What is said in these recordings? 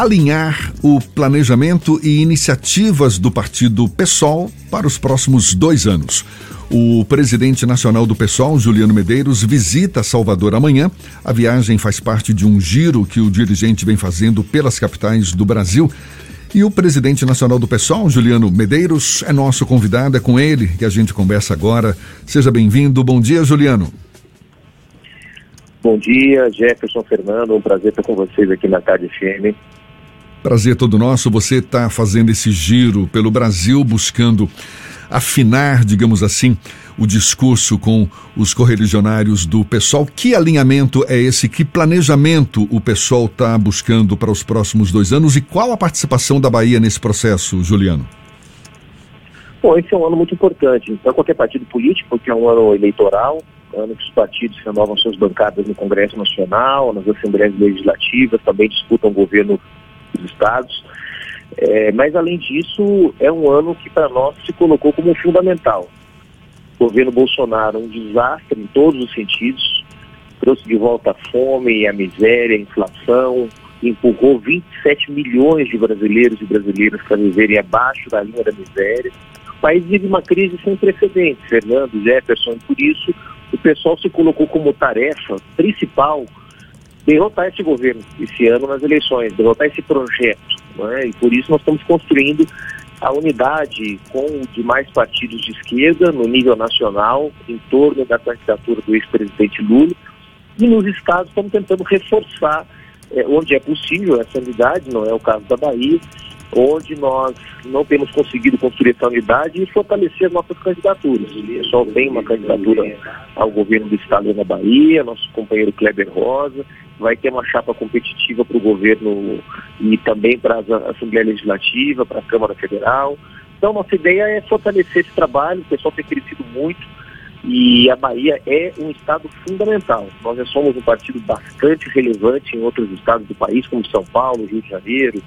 alinhar o planejamento e iniciativas do partido PSOL para os próximos dois anos. O presidente nacional do PSOL, Juliano Medeiros, visita Salvador amanhã. A viagem faz parte de um giro que o dirigente vem fazendo pelas capitais do Brasil. E o presidente nacional do PSOL, Juliano Medeiros, é nosso convidado, é com ele que a gente conversa agora. Seja bem-vindo. Bom dia, Juliano. Bom dia, Jefferson Fernando. Um prazer estar com vocês aqui na Tarde FM. Prazer todo nosso. Você está fazendo esse giro pelo Brasil buscando afinar, digamos assim, o discurso com os correligionários do PSOL. Que alinhamento é esse? Que planejamento o PSOL está buscando para os próximos dois anos e qual a participação da Bahia nesse processo, Juliano? Bom, esse é um ano muito importante. Então, qualquer partido político, porque é um ano eleitoral, ano que os partidos renovam suas bancadas no Congresso Nacional, nas Assembleias Legislativas, também disputam o governo dos estados. É, mas, além disso, é um ano que para nós se colocou como fundamental. O governo Bolsonaro, um desastre em todos os sentidos, trouxe de volta a fome, a miséria, a inflação, empurrou 27 milhões de brasileiros e brasileiras para viverem abaixo da linha da miséria. O país vive uma crise sem precedentes, Fernando, Jefferson, e por isso o pessoal se colocou como tarefa principal derrotar esse governo esse ano nas eleições, derrotar esse projeto. Né? E por isso nós estamos construindo a unidade com demais partidos de esquerda no nível nacional, em torno da candidatura do ex-presidente Lula. E nos estados estamos tentando reforçar, é, onde é possível, essa unidade, não é o caso da Bahia, onde nós não temos conseguido construir essa unidade e fortalecer as nossas candidaturas. O pessoal tem uma candidatura ao governo do estado da Bahia, nosso companheiro Kleber Rosa, vai ter uma chapa competitiva para o governo e também para a Assembleia Legislativa, para a Câmara Federal. Então, nossa ideia é fortalecer esse trabalho, o pessoal tem crescido muito e a Bahia é um estado fundamental. Nós já somos um partido bastante relevante em outros estados do país, como São Paulo, Rio de Janeiro,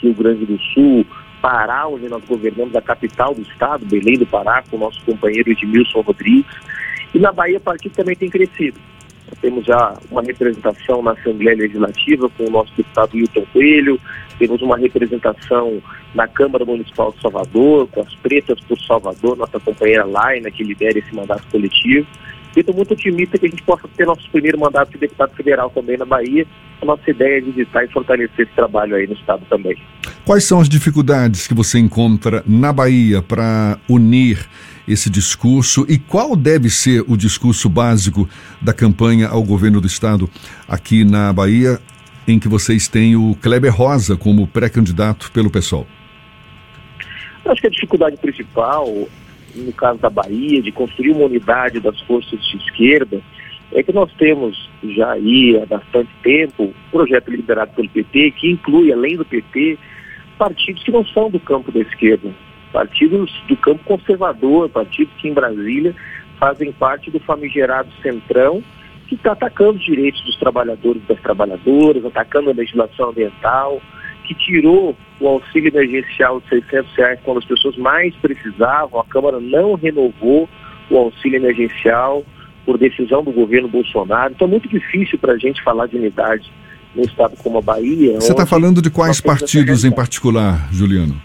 Rio Grande do Sul, Pará, onde nós governamos a capital do estado, Belém do Pará, com o nosso companheiro Edmilson Rodrigues. E na Bahia o partido também tem crescido. Temos já uma representação na Assembleia Legislativa com o nosso deputado Hilton Coelho, temos uma representação na Câmara Municipal de Salvador, com as pretas por Salvador, nossa companheira Laina, que lidera esse mandato coletivo. E estou muito otimista que a gente possa ter nosso primeiro mandato de deputado federal também na Bahia. A nossa ideia é visitar e fortalecer esse trabalho aí no Estado também. Quais são as dificuldades que você encontra na Bahia para unir esse discurso e qual deve ser o discurso básico da campanha ao governo do Estado aqui na Bahia, em que vocês têm o Kleber Rosa como pré-candidato pelo PSOL? Acho que a dificuldade principal no caso da Bahia, de construir uma unidade das forças de esquerda, é que nós temos já aí há bastante tempo um projeto liderado pelo PT, que inclui, além do PT, partidos que não são do campo da esquerda, partidos do campo conservador, partidos que em Brasília fazem parte do famigerado Centrão, que está atacando os direitos dos trabalhadores e das trabalhadoras, atacando a legislação ambiental, que tirou o auxílio emergencial de 600 reais quando as pessoas mais precisavam. A Câmara não renovou o auxílio emergencial por decisão do governo Bolsonaro. Então é muito difícil para a gente falar de unidade no estado como a Bahia. Você está falando de quais partidos em particular, Juliano?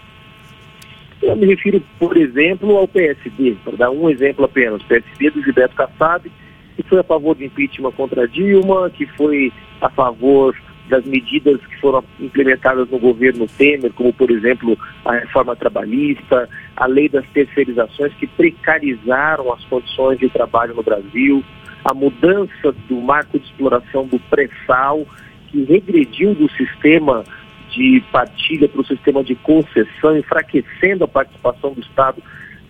Eu me refiro, por exemplo, ao PSD, para dar um exemplo apenas. O PSD do Gilberto Kassab, que foi a favor do impeachment contra Dilma, que foi a favor das medidas que foram implementadas no governo Temer, como por exemplo a reforma trabalhista, a lei das terceirizações que precarizaram as condições de trabalho no Brasil, a mudança do marco de exploração do pré-sal, que regrediu do sistema de partilha para o sistema de concessão, enfraquecendo a participação do Estado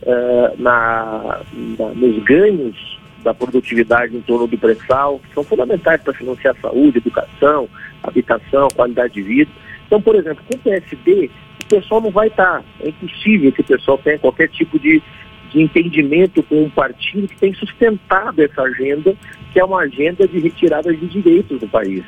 uh, na, na, nos ganhos da produtividade em torno do pré-sal, são fundamentais para financiar saúde, educação, habitação, qualidade de vida. Então, por exemplo, com o PSD, o pessoal não vai estar. É impossível que o pessoal tenha qualquer tipo de, de entendimento com um partido que tem sustentado essa agenda, que é uma agenda de retirada de direitos do país.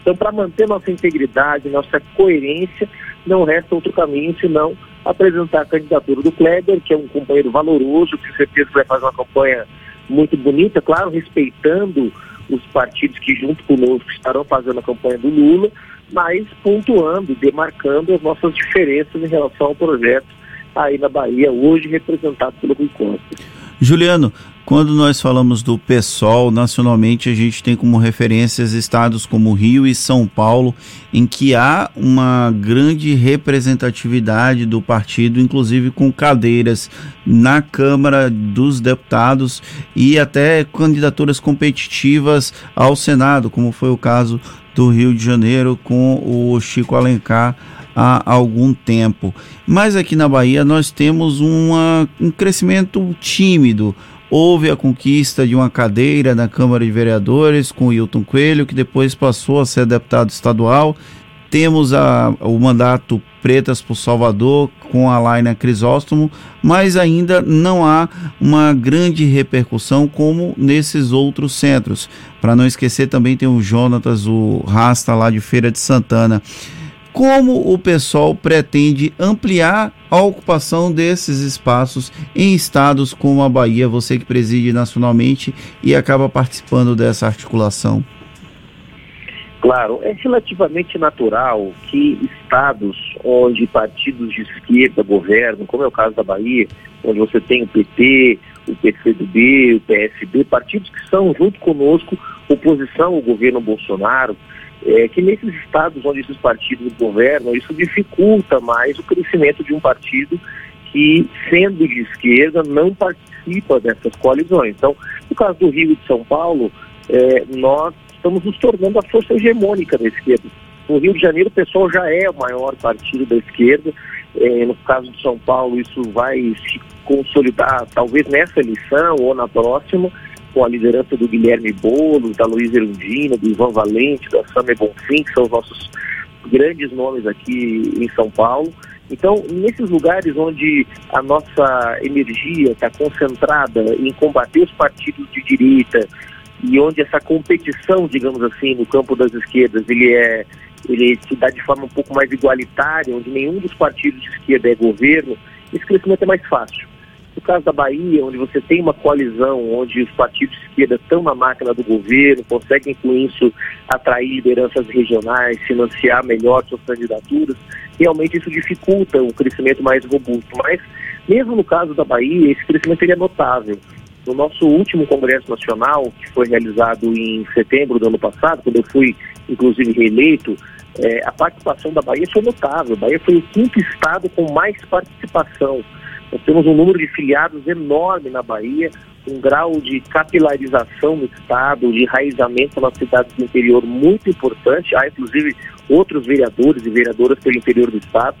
Então, para manter nossa integridade, nossa coerência, não resta outro caminho senão apresentar a candidatura do Kleber, que é um companheiro valoroso, que certeza vai fazer uma campanha muito bonita, claro, respeitando os partidos que junto conosco estarão fazendo a campanha do Lula, mas pontuando, demarcando as nossas diferenças em relação ao projeto aí na Bahia, hoje representado pelo Rui Costa. Juliano, quando nós falamos do PSOL, nacionalmente a gente tem como referências estados como Rio e São Paulo, em que há uma grande representatividade do partido, inclusive com cadeiras na Câmara dos Deputados e até candidaturas competitivas ao Senado, como foi o caso do Rio de Janeiro com o Chico Alencar há algum tempo. Mas aqui na Bahia nós temos uma, um crescimento tímido. Houve a conquista de uma cadeira na Câmara de Vereadores com Hilton Coelho, que depois passou a ser deputado estadual. Temos a, o mandato Pretas por Salvador com a Laina Crisóstomo, mas ainda não há uma grande repercussão como nesses outros centros. Para não esquecer, também tem o Jonatas, o Rasta lá de Feira de Santana como o pessoal pretende ampliar a ocupação desses espaços em estados como a Bahia, você que preside nacionalmente e acaba participando dessa articulação? Claro, é relativamente natural que estados onde partidos de esquerda governam, como é o caso da Bahia, onde você tem o PT, o PCdoB, o PSB, partidos que são, junto conosco, oposição ao governo Bolsonaro, é que nesses estados onde esses partidos governam, isso dificulta mais o crescimento de um partido que, sendo de esquerda, não participa dessas coalizões. Então, no caso do Rio e de São Paulo, é, nós estamos nos tornando a força hegemônica da esquerda. No Rio de Janeiro, o pessoal já é o maior partido da esquerda. É, no caso de São Paulo, isso vai se consolidar talvez nessa eleição ou na próxima com a liderança do Guilherme Boulos, da Luiz Erundina, do Ivan Valente, da Samia Bonfim, que são os nossos grandes nomes aqui em São Paulo. Então, nesses lugares onde a nossa energia está concentrada em combater os partidos de direita e onde essa competição, digamos assim, no campo das esquerdas, ele é ele se dá de forma um pouco mais igualitária, onde nenhum dos partidos de esquerda é governo, esse crescimento é mais fácil. No caso da Bahia, onde você tem uma coalizão, onde os partidos de esquerda estão na máquina do governo, conseguem com isso atrair lideranças regionais, financiar melhor suas candidaturas, realmente isso dificulta um crescimento mais robusto. Mas, mesmo no caso da Bahia, esse crescimento é notável. No nosso último Congresso Nacional, que foi realizado em setembro do ano passado, quando eu fui, inclusive, reeleito, é, a participação da Bahia foi notável. A Bahia foi o quinto estado com mais participação nós temos um número de filiados enorme na Bahia, um grau de capilarização no Estado, de enraizamento nas cidades do interior muito importante. Há, inclusive, outros vereadores e vereadoras pelo interior do Estado.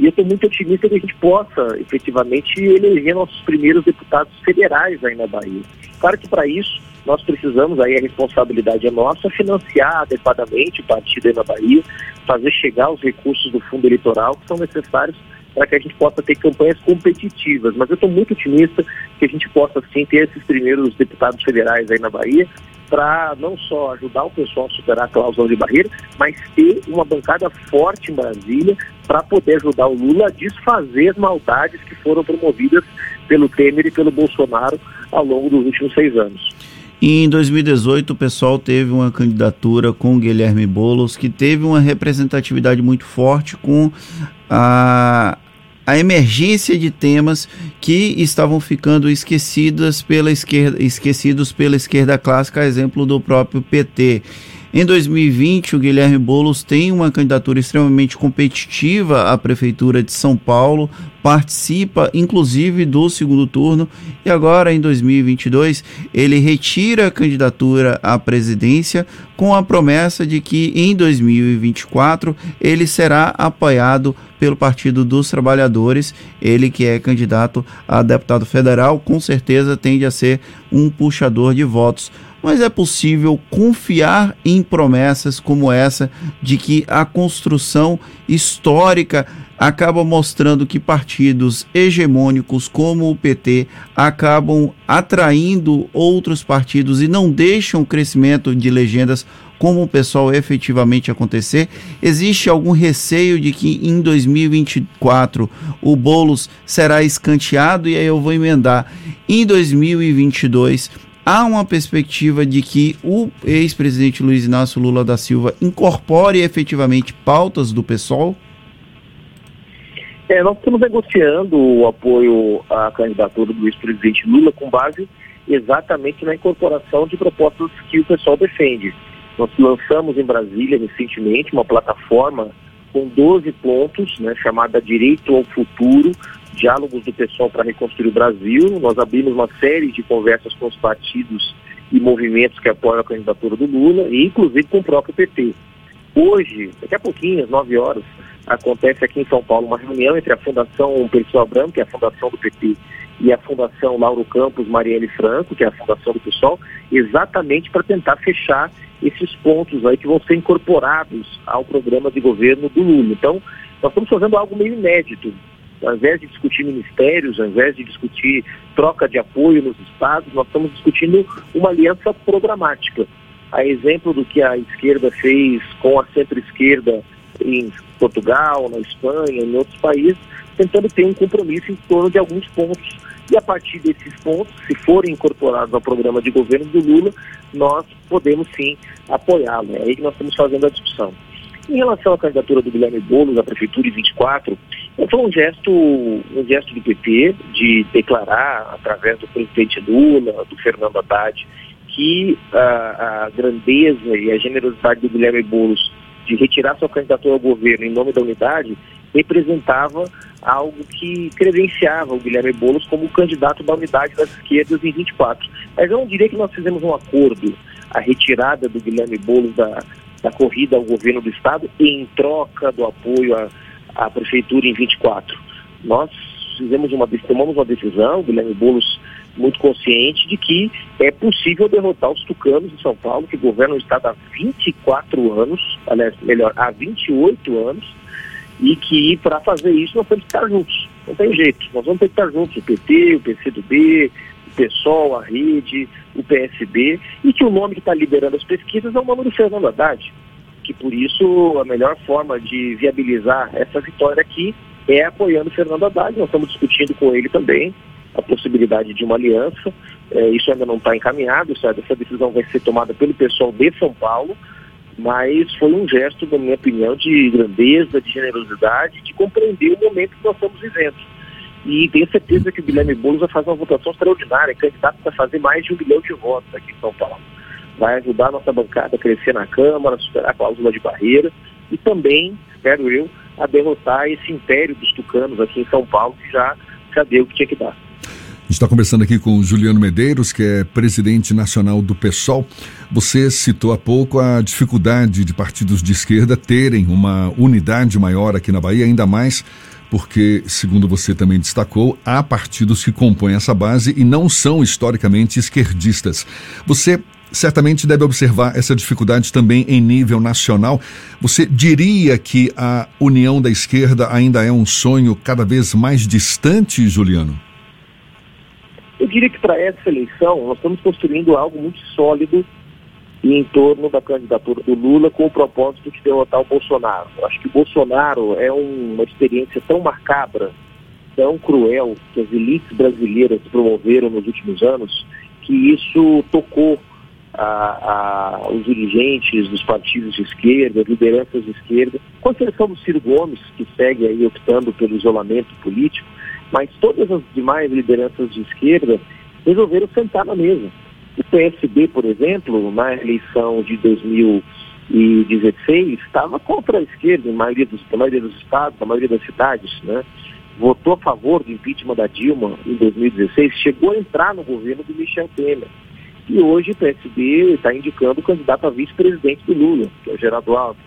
E eu estou muito otimista que a gente possa, efetivamente, eleger nossos primeiros deputados federais aí na Bahia. Claro que, para isso, nós precisamos, aí a responsabilidade é nossa, financiar adequadamente o partido aí na Bahia, fazer chegar os recursos do fundo eleitoral que são necessários para que a gente possa ter campanhas competitivas. Mas eu estou muito otimista que a gente possa sim ter esses primeiros deputados federais aí na Bahia para não só ajudar o pessoal a superar a cláusula de barreira, mas ter uma bancada forte em Brasília para poder ajudar o Lula a desfazer as maldades que foram promovidas pelo Temer e pelo Bolsonaro ao longo dos últimos seis anos. Em 2018, o pessoal teve uma candidatura com Guilherme Boulos, que teve uma representatividade muito forte com a, a emergência de temas que estavam ficando esquecidas pela esquerda, esquecidos pela esquerda clássica, exemplo do próprio PT. Em 2020, o Guilherme Boulos tem uma candidatura extremamente competitiva à Prefeitura de São Paulo, participa inclusive do segundo turno e agora em 2022 ele retira a candidatura à presidência com a promessa de que em 2024 ele será apoiado pelo Partido dos Trabalhadores, ele que é candidato a deputado federal, com certeza tende a ser um puxador de votos mas é possível confiar em promessas como essa de que a construção histórica acaba mostrando que partidos hegemônicos como o PT acabam atraindo outros partidos e não deixam o crescimento de legendas como o pessoal efetivamente acontecer? Existe algum receio de que em 2024 o Bolos será escanteado e aí eu vou emendar em 2022 há uma perspectiva de que o ex-presidente Luiz Inácio Lula da Silva incorpore efetivamente pautas do PSOL? É, nós estamos negociando o apoio à candidatura do ex-presidente Lula com base exatamente na incorporação de propostas que o pessoal defende. Nós lançamos em Brasília recentemente uma plataforma com 12 pontos, né, chamada Direito ao Futuro, Diálogos do Pessoal para Reconstruir o Brasil. Nós abrimos uma série de conversas com os partidos e movimentos que apoiam a candidatura do Lula, e inclusive com o próprio PT. Hoje, daqui a pouquinho, às 9 horas, acontece aqui em São Paulo uma reunião entre a Fundação Pessoal Branco, que é a fundação do PT, e a Fundação Lauro Campos Marielle Franco, que é a fundação do pessoal, exatamente para tentar fechar esses pontos aí que vão ser incorporados ao programa de governo do Lula. Então, nós estamos fazendo algo meio inédito. Ao invés de discutir ministérios, ao invés de discutir troca de apoio nos estados, nós estamos discutindo uma aliança programática. A exemplo do que a esquerda fez com a centro-esquerda em Portugal, na Espanha, em outros países, tentando ter um compromisso em torno de alguns pontos. E a partir desses pontos, se forem incorporados ao programa de governo do Lula, nós podemos sim apoiá-lo. É aí que nós estamos fazendo a discussão. Em relação à candidatura do Guilherme Boulos à Prefeitura em 24, foi um gesto, um gesto do PT de declarar, através do presidente Lula, do Fernando Haddad, que a, a grandeza e a generosidade do Guilherme Boulos de retirar sua candidatura ao governo em nome da unidade representava algo que credenciava o Guilherme Boulos como candidato da unidade das esquerdas em 24. Mas eu não diria que nós fizemos um acordo, a retirada do Guilherme Boulos da, da corrida ao governo do Estado em troca do apoio à, à prefeitura em 24. Nós fizemos uma, tomamos uma decisão, Guilherme Boulos muito consciente de que é possível derrotar os tucanos de São Paulo, que governam o Estado há 24 anos, aliás, melhor, há 28 anos, e que para fazer isso nós temos que estar juntos. Não tem jeito, nós vamos ter que estar juntos, o PT, o PCdoB, o PSOL, a Rede, o PSB, e que o nome que está liderando as pesquisas é o nome do Fernando Haddad, que por isso a melhor forma de viabilizar essa vitória aqui é apoiando Fernando Haddad, nós estamos discutindo com ele também, a possibilidade de uma aliança. É, isso ainda não está encaminhado, sabe? essa decisão vai ser tomada pelo pessoal de São Paulo, mas foi um gesto, na minha opinião, de grandeza, de generosidade, de compreender o momento que nós estamos vivendo. E tenho certeza que o Guilherme Boulos vai fazer uma votação extraordinária, candidato para fazer mais de um milhão de votos aqui em São Paulo. Vai ajudar a nossa bancada a crescer na Câmara, superar a cláusula de barreira e também, espero eu, a derrotar esse império dos tucanos aqui em São Paulo, que já, já deu o que tinha que dar está conversando aqui com o Juliano Medeiros, que é presidente nacional do PSOL. Você citou há pouco a dificuldade de partidos de esquerda terem uma unidade maior aqui na Bahia, ainda mais porque, segundo você também destacou, há partidos que compõem essa base e não são historicamente esquerdistas. Você certamente deve observar essa dificuldade também em nível nacional. Você diria que a união da esquerda ainda é um sonho cada vez mais distante, Juliano? Eu diria que para essa eleição nós estamos construindo algo muito sólido em torno da candidatura do Lula com o propósito de derrotar o Bolsonaro. Eu acho que o Bolsonaro é um, uma experiência tão macabra, tão cruel, que as elites brasileiras promoveram nos últimos anos, que isso tocou a, a, os dirigentes dos partidos de esquerda, lideranças de esquerda, com exceção do Ciro Gomes, que segue aí optando pelo isolamento político, mas todas as demais lideranças de esquerda resolveram sentar na mesa. O PSB, por exemplo, na eleição de 2016, estava contra a esquerda, na maioria dos, na maioria dos estados, na maioria das cidades, né? votou a favor do impeachment da Dilma em 2016, chegou a entrar no governo do Michel Temer. E hoje o PSB está indicando o candidato a vice-presidente do Lula, que é o Gerardo Alves.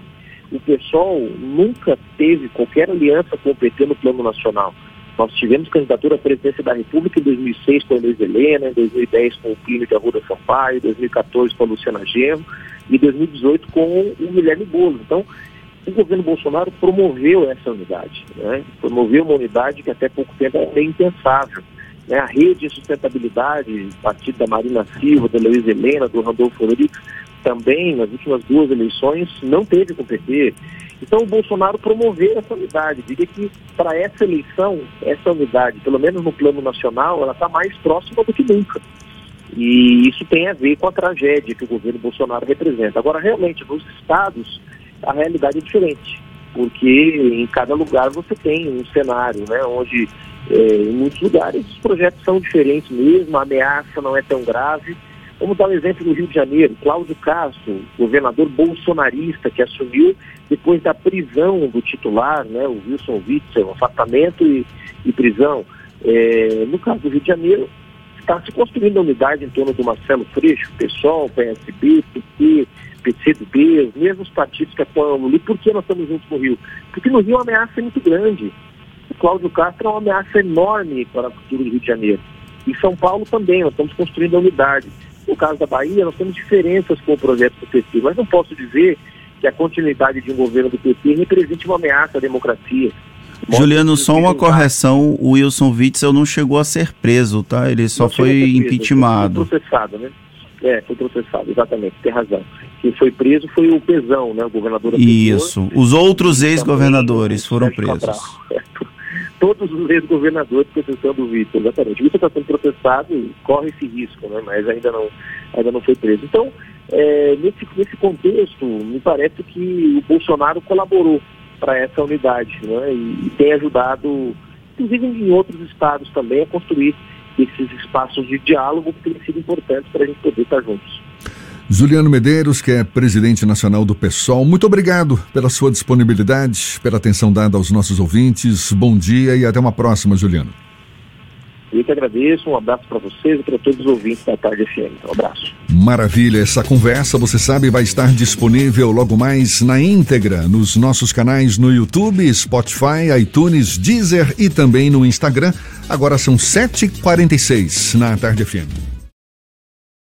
O PSOL nunca teve qualquer aliança com o PT no plano nacional. Nós tivemos candidatura à presidência da República em 2006 com a Luiz Helena, em 2010 com o Plínio de Arruda Sampaio, em 2014 com a Luciana Genro e em 2018 com o Guilherme Boulos. Então, o governo Bolsonaro promoveu essa unidade, né? promoveu uma unidade que até pouco tempo era impensável. Né? A rede de sustentabilidade, partido da Marina Silva, da Luiz Helena, do Randolfo Rodrigues, também nas últimas duas eleições não teve com o PT. Então o Bolsonaro promoveu essa unidade. Diria que para essa eleição, essa unidade, pelo menos no plano nacional, ela está mais próxima do que nunca. E isso tem a ver com a tragédia que o governo Bolsonaro representa. Agora, realmente, nos estados, a realidade é diferente, porque em cada lugar você tem um cenário, né, onde é, em muitos lugares os projetos são diferentes mesmo, a ameaça não é tão grave. Vamos dar um exemplo no Rio de Janeiro, Cláudio Castro, governador bolsonarista que assumiu depois da prisão do titular, né, o Wilson Witzel, afastamento e, e prisão. É, no caso do Rio de Janeiro, está se construindo a unidade em torno do Marcelo Freixo, PSOL, PSB, PT, PCdoB, os mesmos partidos que apoiam ali. Por que nós estamos juntos no Rio? Porque no Rio a ameaça é muito grande. O Cláudio Castro é uma ameaça enorme para o futuro do Rio de Janeiro. Em São Paulo também, nós estamos construindo a unidade. No caso da Bahia, nós temos diferenças com o projeto do PT, mas não posso dizer que a continuidade de um governo do PT represente uma ameaça à democracia. Juliano, só uma correção, o Wilson Witzel não chegou a ser preso, tá? Ele só foi impeachmentado. Processado, né? É, foi processado, exatamente, tem razão. Quem foi preso foi o Pezão, né? O governador. Isso. Os outros ex-governadores foram presos. É, todos os ex-governadores, processando o Vitor, exatamente. O Vitor está sendo processado e corre esse risco, né? Mas ainda não, ainda não foi preso. Então, é, nesse, nesse contexto, me parece que o Bolsonaro colaborou para essa unidade né? e, e tem ajudado, inclusive em outros estados também, a construir esses espaços de diálogo que têm sido importantes para a gente poder estar juntos. Juliano Medeiros, que é presidente nacional do PSOL, muito obrigado pela sua disponibilidade, pela atenção dada aos nossos ouvintes. Bom dia e até uma próxima, Juliano. Eu que agradeço, um abraço para vocês e para todos os ouvintes da Tarde FM. Um abraço. Maravilha, essa conversa, você sabe, vai estar disponível logo mais na íntegra nos nossos canais no YouTube, Spotify, iTunes, Deezer e também no Instagram. Agora são 7h46 na Tarde FM.